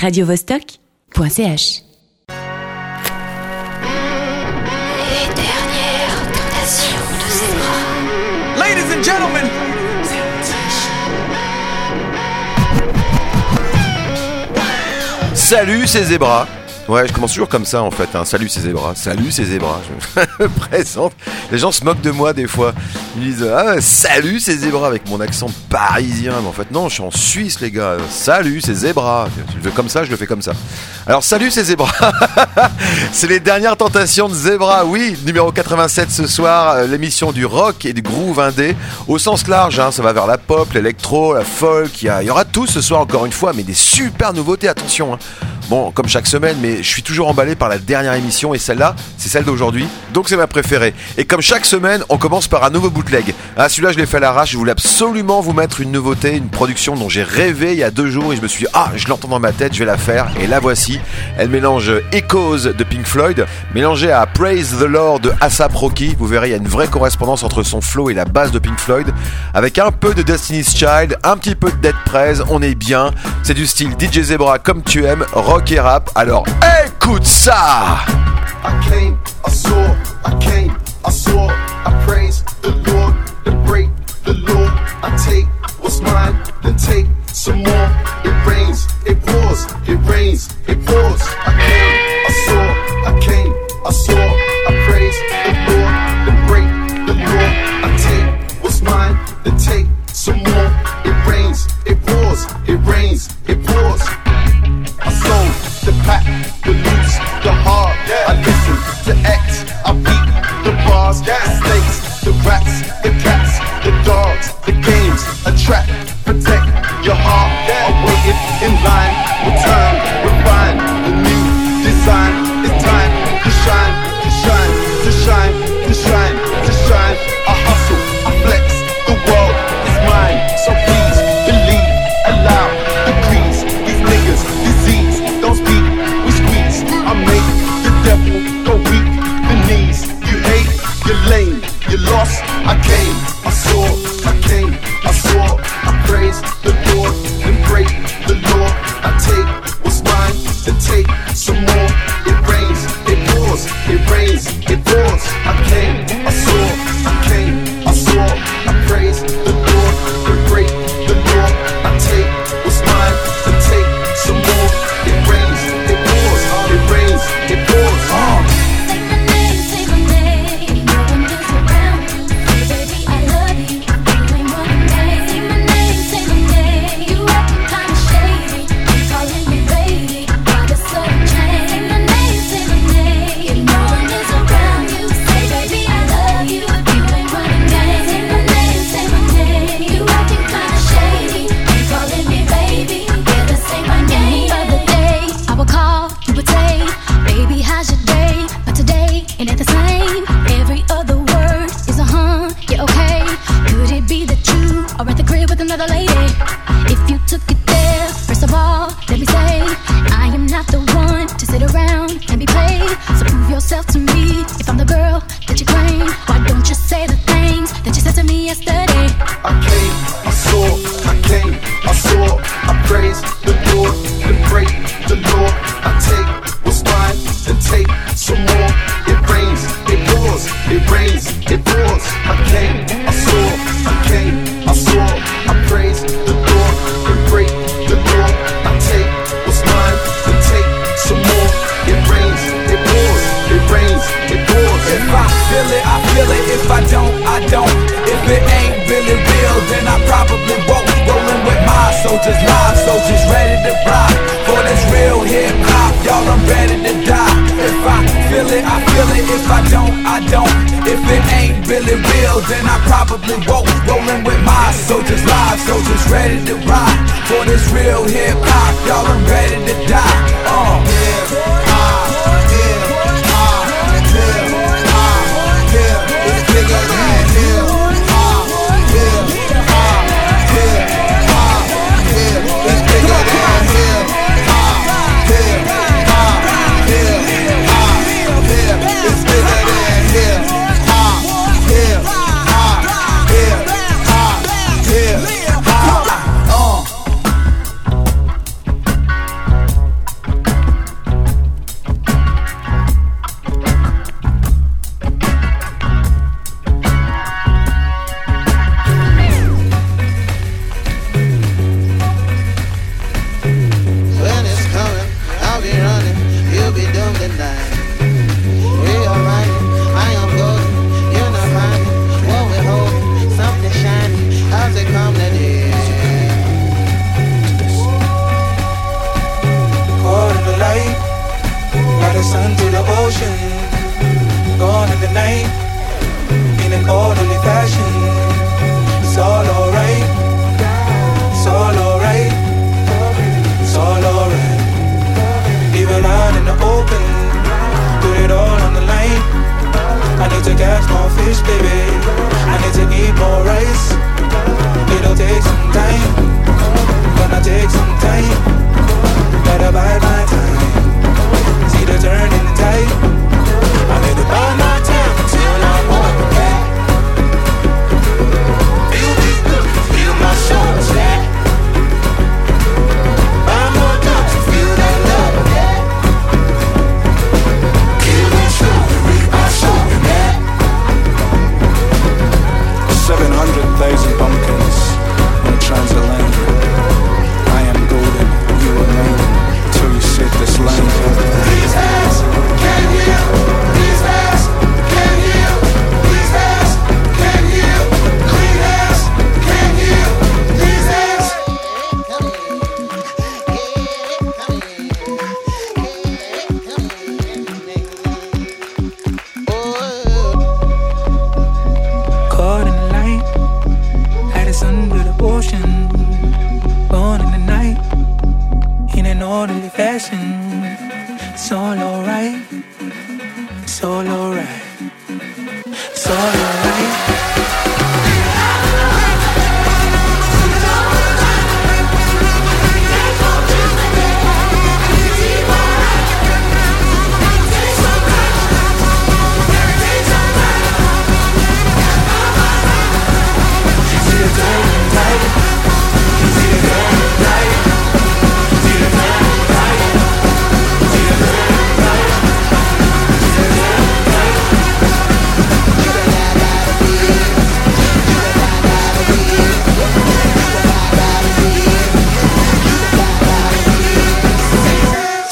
radiovostok.ch. Les dernières tentations de Zebra. Ladies and gentlemen, Salut, c'est Zebra. Ouais, je commence toujours comme ça en fait. hein. Salut, c'est Zebra. Salut, c'est Zebra. Je me présente. Les gens se moquent de moi des fois. Ils disent Ah, salut, c'est Zebra avec mon accent parisien. Mais en fait, non, je suis en Suisse, les gars. Salut, c'est Zebra. Je le fais comme ça, je le fais comme ça. Alors, salut, c'est Zebra. c'est les dernières tentations de Zebra. Oui, numéro 87 ce soir. euh, L'émission du rock et du groove indé au sens large. hein. Ça va vers la pop, l'électro, la folk. Il y, a- il y aura tout ce soir encore une fois, mais des super nouveautés. Attention. hein. Bon, comme chaque semaine, mais je suis toujours emballé par la dernière émission et celle-là, c'est celle d'aujourd'hui. Donc c'est ma préférée. Et comme chaque semaine, on commence par un nouveau bootleg. Ah, celui-là, je l'ai fait à l'arrache. Je voulais absolument vous mettre une nouveauté, une production dont j'ai rêvé il y a deux jours et je me suis dit, ah, je l'entends dans ma tête, je vais la faire. Et la voici. Elle mélange Echoes de Pink Floyd, mélangée à Praise the Lord de ASAP Rocky. Vous verrez, il y a une vraie correspondance entre son flow et la base de Pink Floyd. Avec un peu de Destiny's Child, un petit peu de Dead Prez, on est bien. C'est du style DJ Zebra comme tu aimes, rock et rap. Alors écoute ça! I came, I saw, I came, I saw, I praise the Lord, then break the law. I take what's mine, then take some more. It rains, it pours, it rains, it pours. I came, I saw, I came, I saw, I praise the Lord, then break the law. I take what's mine, then take some more. It rains, it pours, it rains, it pours. To X, I beat the bars, the snakes, the rats, the cats, the dogs, the games, attract, protect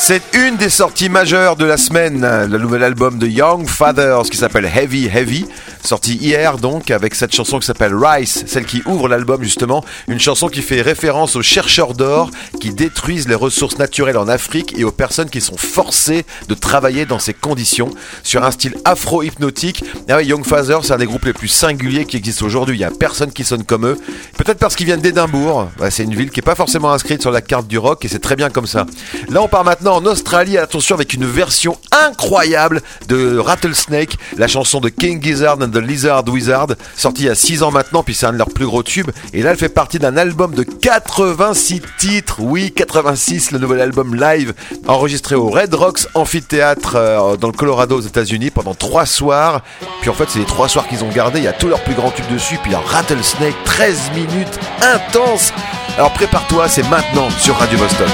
C'est une des sorties majeures de la semaine, le nouvel album de Young Fathers qui s'appelle Heavy Heavy, sorti hier donc avec cette chanson qui s'appelle Rice, celle qui ouvre l'album justement, une chanson qui fait référence aux chercheurs d'or qui détruisent les ressources naturelles en Afrique et aux personnes qui sont forcées de travailler dans ces conditions sur un style afro-hypnotique. Ah oui, Young Fathers, c'est un des groupes les plus singuliers qui existent aujourd'hui, il n'y a personne qui sonne comme eux, peut-être parce qu'ils viennent d'Édimbourg, c'est une ville qui est pas forcément inscrite sur la carte du rock et c'est très bien comme ça. Là on part maintenant en Australie, attention avec une version incroyable de Rattlesnake, la chanson de King Gizzard and the Lizard Wizard, sortie il y a 6 ans maintenant, puis c'est un de leurs plus gros tubes. Et là, elle fait partie d'un album de 86 titres, oui, 86, le nouvel album live, enregistré au Red Rocks Amphithéâtre euh, dans le Colorado aux États-Unis pendant 3 soirs. Puis en fait, c'est les 3 soirs qu'ils ont gardés, il y a tous leurs plus grands tubes dessus, puis il y a Rattlesnake, 13 minutes, intense. Alors prépare-toi, c'est maintenant sur Radio Vostok.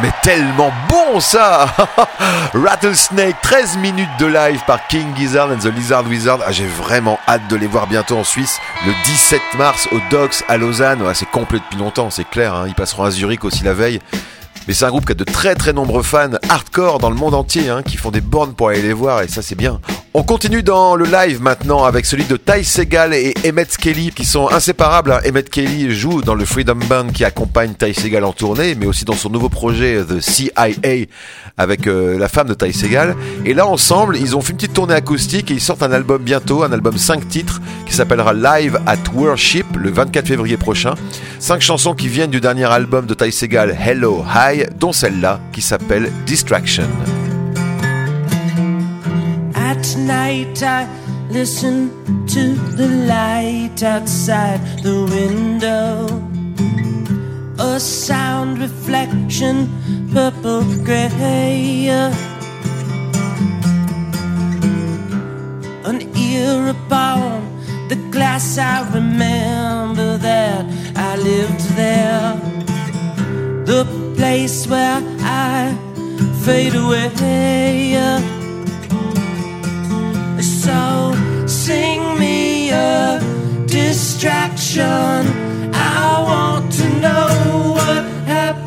Mais tellement bon ça Rattlesnake, 13 minutes de live par King Gizzard and the Lizard Wizard. Ah, j'ai vraiment hâte de les voir bientôt en Suisse, le 17 mars au Docks à Lausanne. C'est complet depuis longtemps, c'est clair. hein. Ils passeront à Zurich aussi la veille. Mais c'est un groupe qui a de très très nombreux fans hardcore dans le monde entier hein, qui font des bornes pour aller les voir et ça c'est bien. On continue dans le live maintenant avec celui de Ty Segal et Emmett Kelly qui sont inséparables. hein. Emmett Kelly joue dans le Freedom Band qui accompagne Ty Segal en tournée mais aussi dans son nouveau projet The CIA avec euh, la femme de Ty Segal. Et là ensemble ils ont fait une petite tournée acoustique et ils sortent un album bientôt, un album 5 titres qui s'appellera Live at Worship le 24 février prochain. Cinq chansons qui viennent du dernier album de Ty Segal Hello Hi dont celle-là qui s'appelle Distraction. At night I listen to the light outside the window. A sound reflection, purple gray. An ear upon the glass, I remember that I lived there. The place where I fade away. So sing me a distraction. I want to know what happens.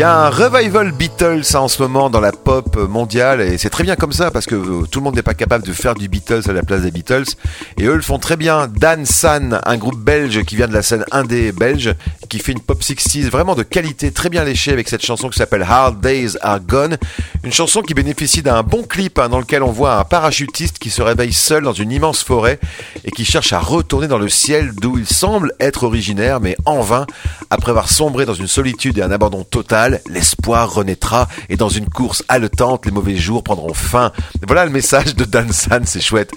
Y a un revival Beatles en ce moment dans la pop mondiale et c'est très bien comme ça parce que euh, tout le monde n'est pas capable de faire du Beatles à la place des Beatles et eux le font très bien. Dan San, un groupe belge qui vient de la scène indé belge, qui fait une pop 60s vraiment de qualité, très bien léchée avec cette chanson qui s'appelle Hard Days Are Gone. Une chanson qui bénéficie d'un bon clip hein, dans lequel on voit un parachutiste qui se réveille seul dans une immense forêt et qui cherche à retourner dans le ciel d'où il semble être originaire mais en vain. Après avoir sombré dans une solitude et un abandon total, l'espoir renaîtra et dans une course haletante, les mauvais jours prendront fin. Voilà le message de Dan San, c'est chouette.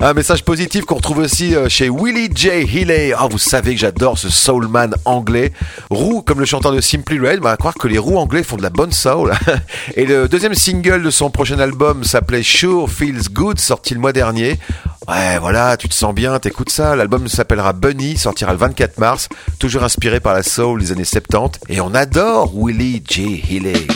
Un message positif qu'on retrouve aussi euh, chez Willie J. Healy. Ah, vous savez que j'adore ce soulman anglais. Roux, comme le chanteur de Simply Red, on va croire que les roux anglais font de la bonne soul. Et le deuxième single de son prochain album s'appelait Sure Feels Good, sorti le mois dernier. Ouais, voilà, tu te sens bien, t'écoutes ça. L'album s'appellera Bunny, sortira le 24 mars, toujours inspiré par la soul des années 70. Et on adore Willie J. Healy.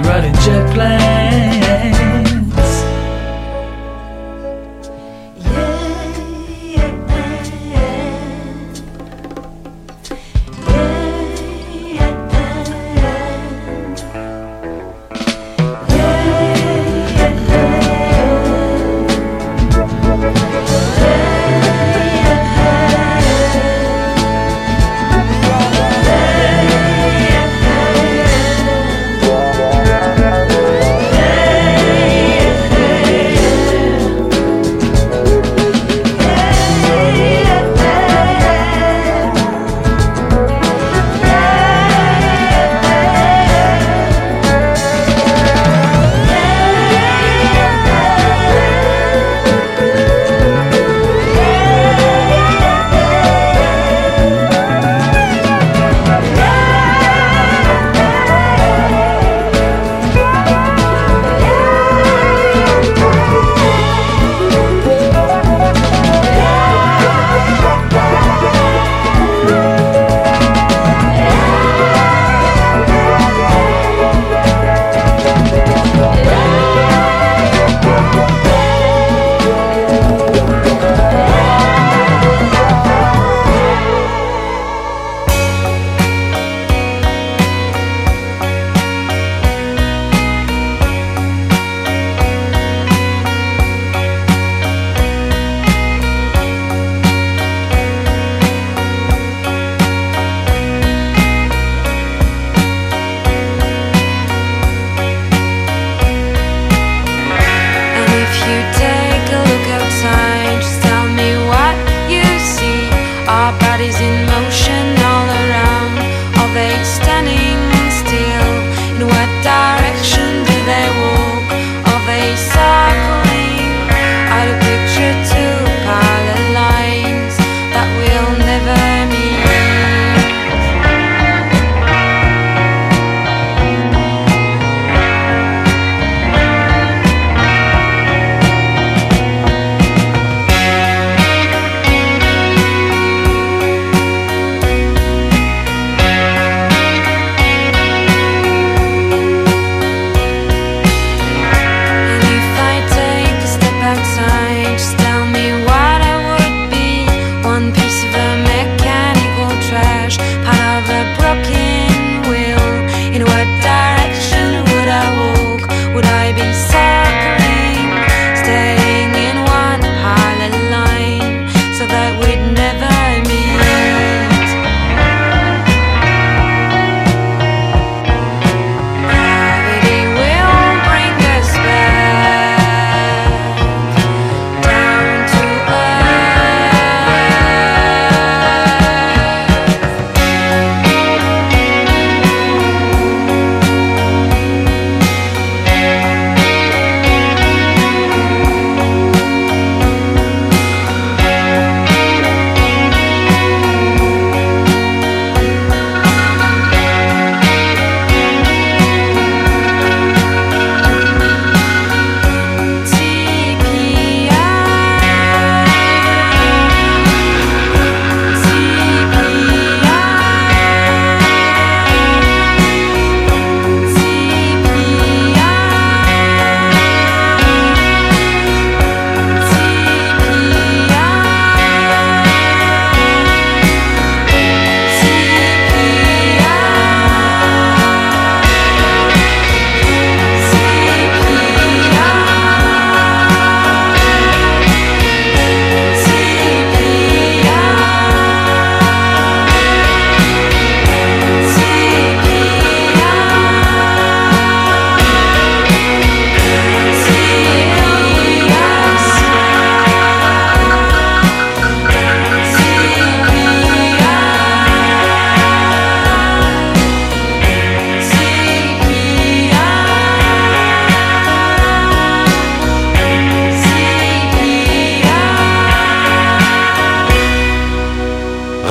Riding jet planes.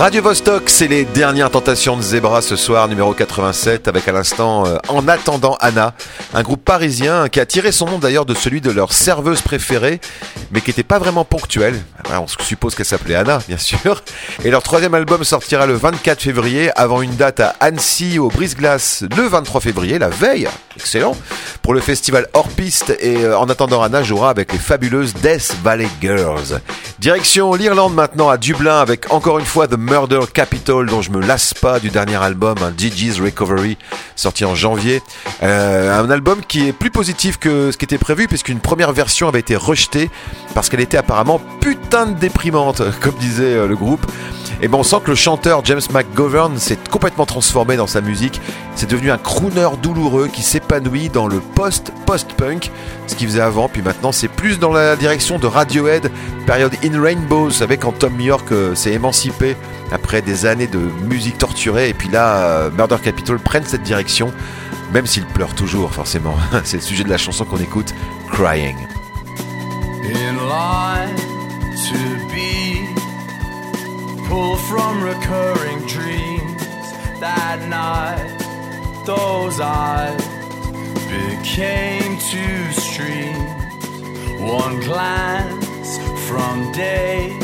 Radio Vostok, c'est les dernières tentations de Zebra ce soir, numéro 87, avec à l'instant euh, En attendant Anna, un groupe parisien qui a tiré son nom d'ailleurs de celui de leur serveuse préférée, mais qui n'était pas vraiment ponctuelle. Alors, on suppose qu'elle s'appelait Anna, bien sûr. Et leur troisième album sortira le 24 février, avant une date à Annecy au Brise-Glace le 23 février, la veille. Excellent. Pour le festival hors piste et euh, En attendant Anna jouera avec les fabuleuses Death Valley Girls. Direction l'Irlande maintenant à Dublin avec encore une fois The Murder Capital dont je me lasse pas du dernier album, Gigi's Recovery sorti en janvier. Euh, un album qui est plus positif que ce qui était prévu puisqu'une première version avait été rejetée parce qu'elle était apparemment putain déprimante comme disait euh, le groupe. Et ben on sent que le chanteur James McGovern s'est complètement transformé dans sa musique. C'est devenu un crooner douloureux qui s'épanouit dans le post-post-punk, ce qu'il faisait avant. Puis maintenant, c'est plus dans la direction de Radiohead, période In Rainbow. Vous savez, quand Tom York euh, s'est émancipé après des années de musique torturée. Et puis là, euh, Murder Capital prennent cette direction, même s'il pleure toujours, forcément. c'est le sujet de la chanson qu'on écoute, Crying. To be pulled from recurring dreams. That night those eyes became two streams. One glance from day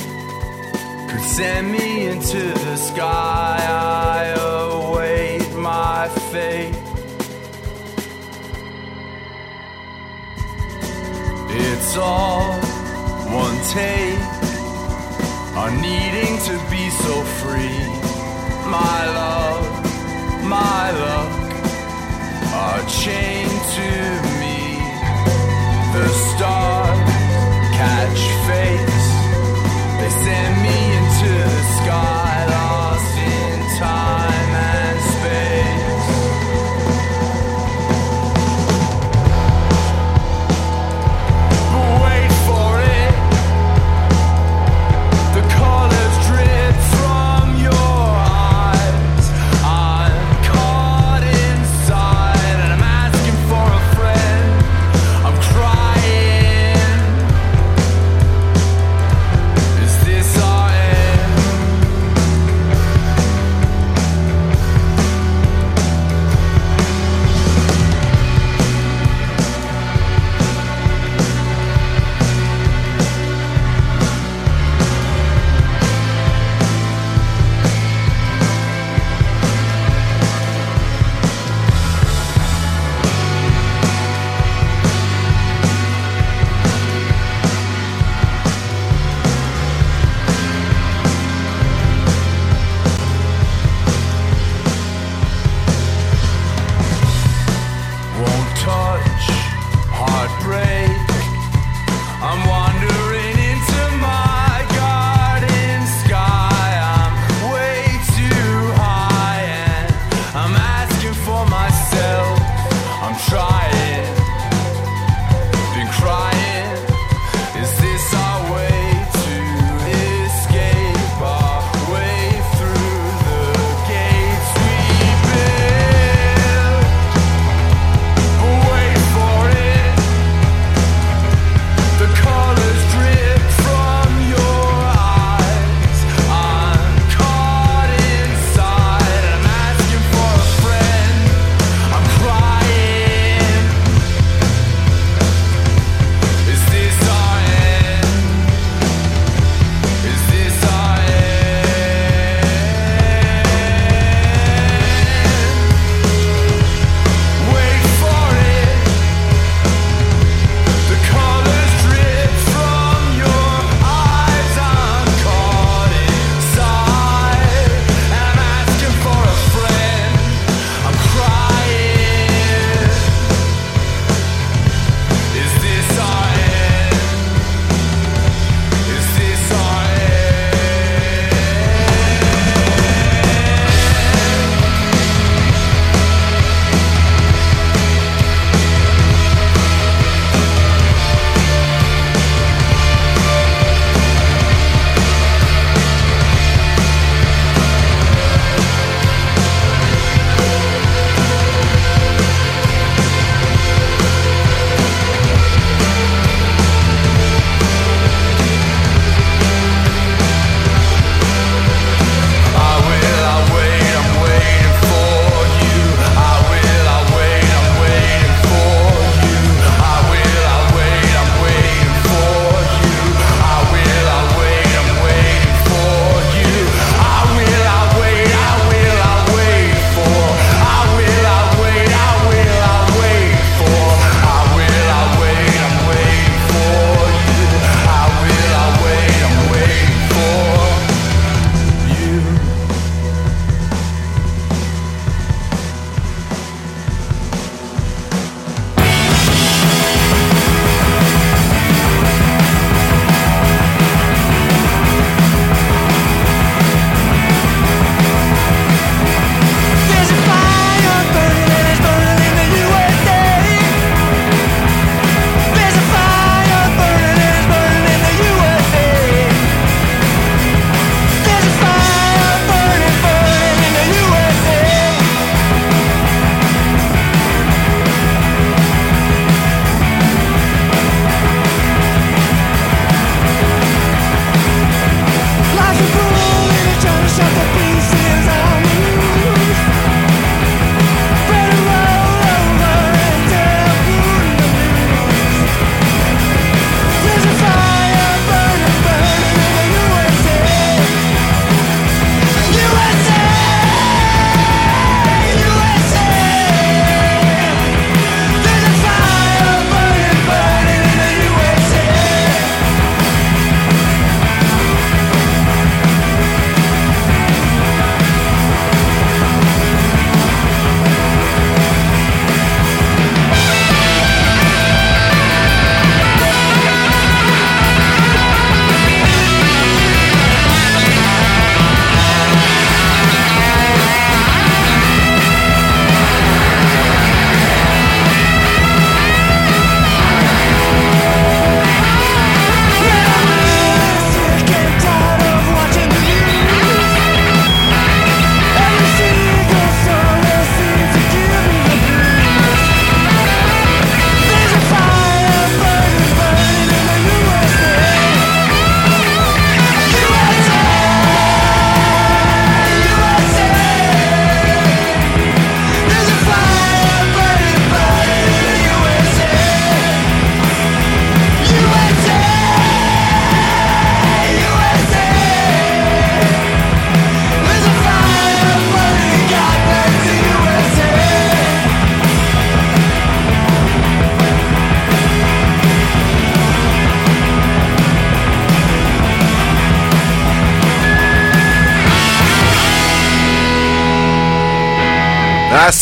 could send me into the sky. I await my fate. It's all one take on needing to be so free. My love, my luck are chained to me. The stars catch face. They send me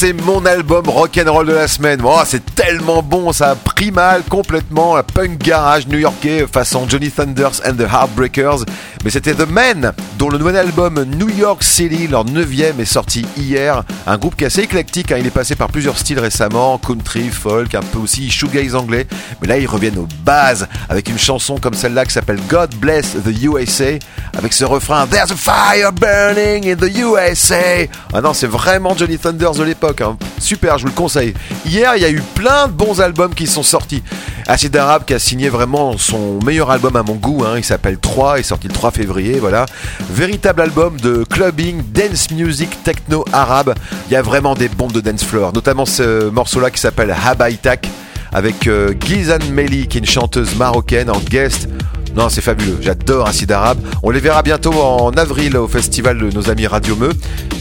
c'est mon album rock'n'roll de la semaine. Oh, c'est tellement bon, ça a pris mal complètement. Un punk garage new-yorkais façon Johnny Thunders and the Heartbreakers. Mais c'était The Men, dont le nouvel album New York City, leur neuvième, est sorti hier. Un groupe qui est assez éclectique. hein. Il est passé par plusieurs styles récemment country, folk, un peu aussi shoegaze anglais. Mais là, ils reviennent aux bases avec une chanson comme celle-là qui s'appelle God Bless the USA. Avec ce refrain There's a fire burning in the USA. Ah non, c'est vraiment Johnny Thunders de l'époque. hein. Super, je vous le conseille. Hier, il y a eu plein de bons albums qui sont sortis. Acid Arab qui a signé vraiment son meilleur album à mon goût. hein. Il s'appelle 3, il est sorti le 3 février. Voilà. Véritable album de clubbing, dance music, techno arabe. Il y a vraiment des bombes de dance floor. Notamment ce morceau-là qui s'appelle Habaitak avec euh, Gizan Meli qui est une chanteuse marocaine en guest. Non, c'est fabuleux. J'adore Acid Arabe. On les verra bientôt en avril au festival de nos amis Radio Meux.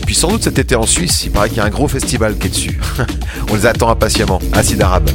Puis sans doute cet été en Suisse. Il paraît qu'il y a un gros festival qui est dessus. On les attend impatiemment. Acid Arabe.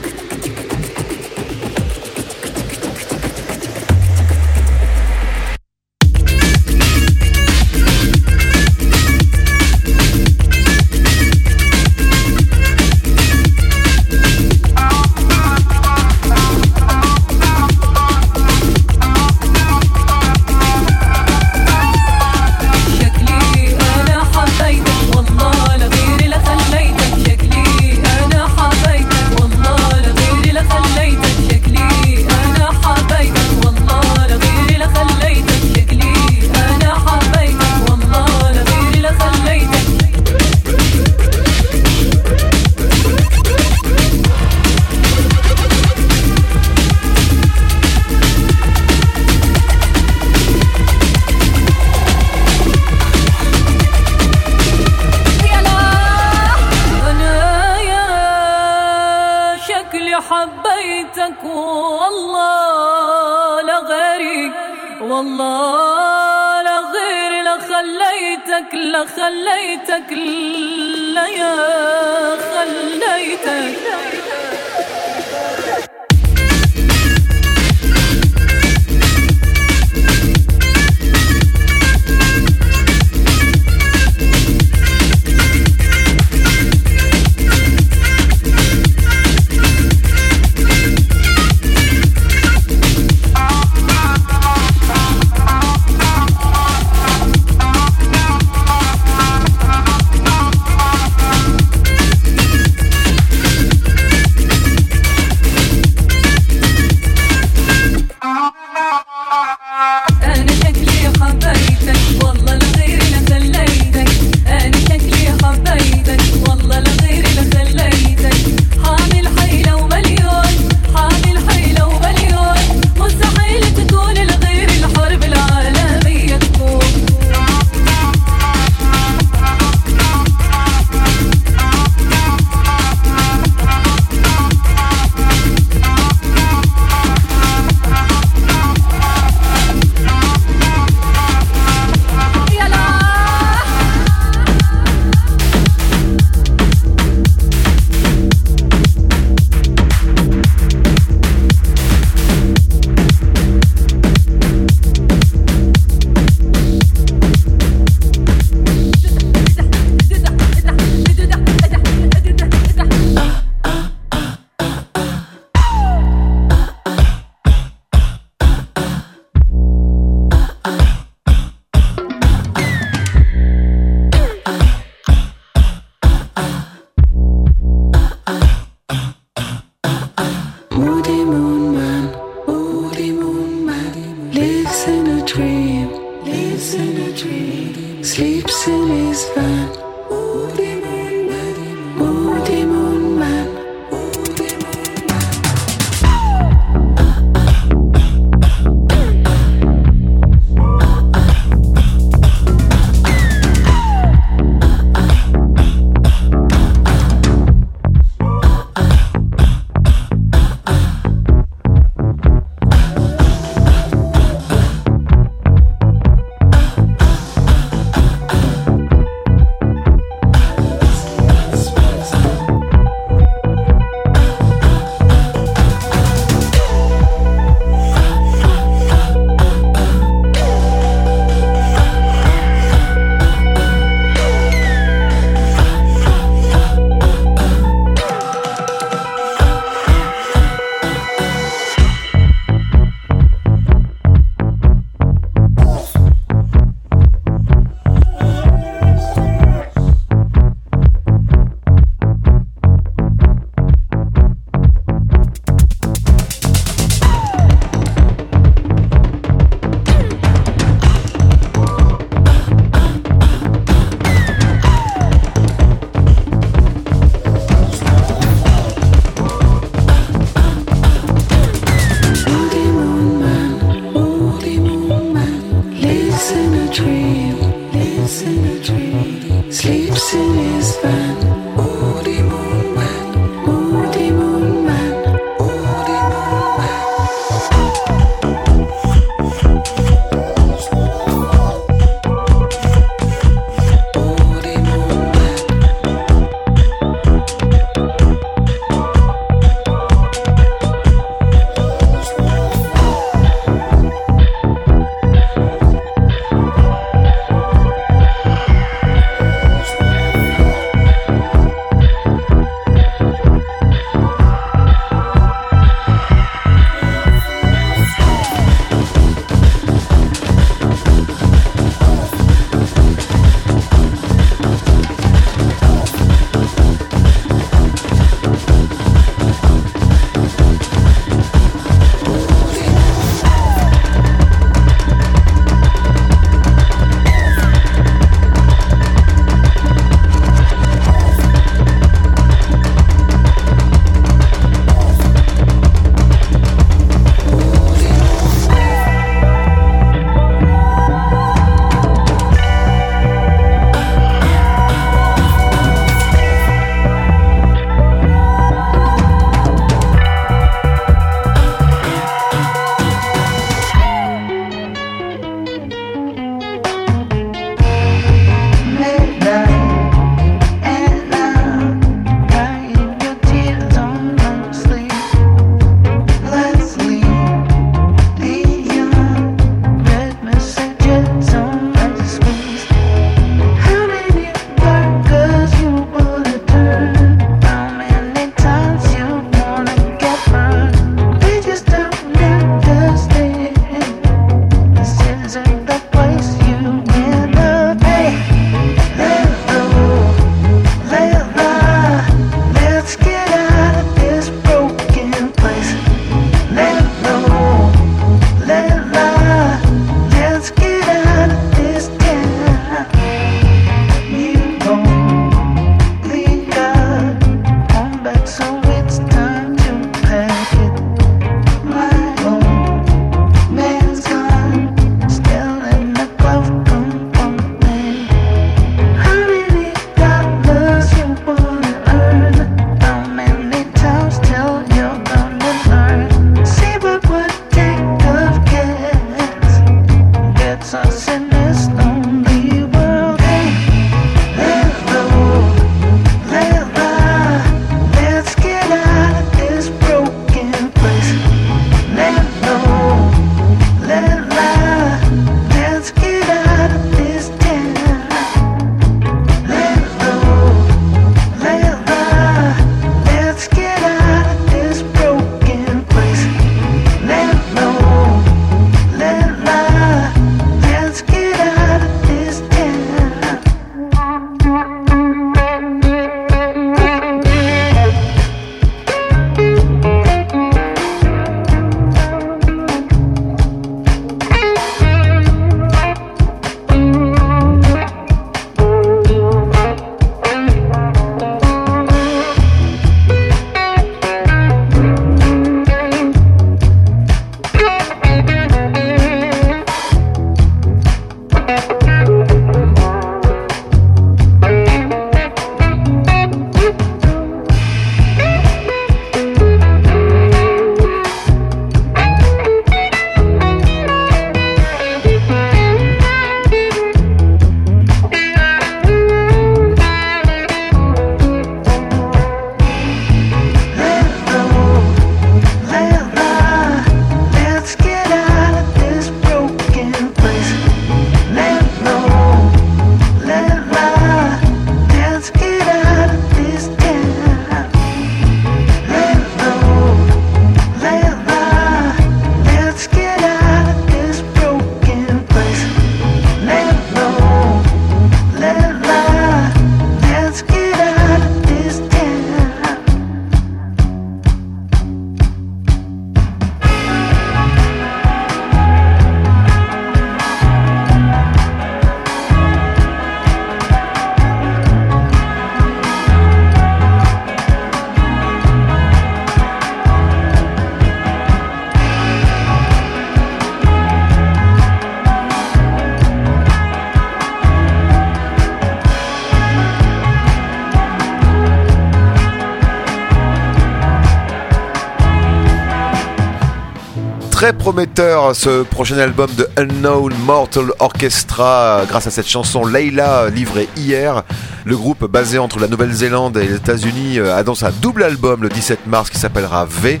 Prometteur ce prochain album de Unknown Mortal Orchestra grâce à cette chanson Layla livrée hier. Le groupe basé entre la Nouvelle-Zélande et les États-Unis euh, annonce un double album le 17 mars qui s'appellera V.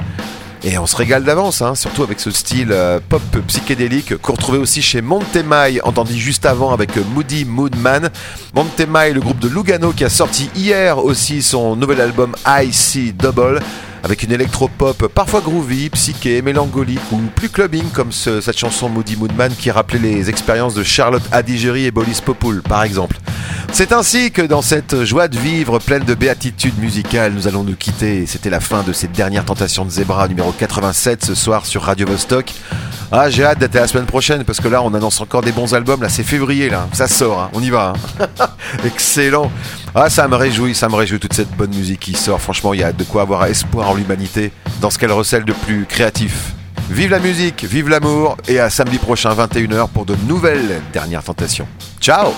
Et on se régale d'avance, hein, surtout avec ce style euh, pop psychédélique qu'on retrouvait aussi chez Montemai, entendu juste avant avec Moody Moodman. Montemai, le groupe de Lugano qui a sorti hier aussi son nouvel album IC Double avec une électropop parfois groovy, psyché, mélancolique ou plus clubbing comme ce- cette chanson Moody Moodman qui rappelait les expériences de Charlotte Adigéry et Boris Popoul par exemple. C'est ainsi que dans cette joie de vivre pleine de béatitude musicale, nous allons nous quitter. C'était la fin de cette dernière tentation de Zebra numéro 87 ce soir sur Radio Vostok. Ah, j'ai hâte d'être la semaine prochaine parce que là, on annonce encore des bons albums. Là, c'est février, là. Ça sort, hein. on y va. hein. Excellent. Ah, ça me réjouit, ça me réjouit toute cette bonne musique qui sort. Franchement, il y a de quoi avoir espoir en l'humanité dans ce qu'elle recèle de plus créatif. Vive la musique, vive l'amour et à samedi prochain 21h pour de nouvelles dernières tentations. Ciao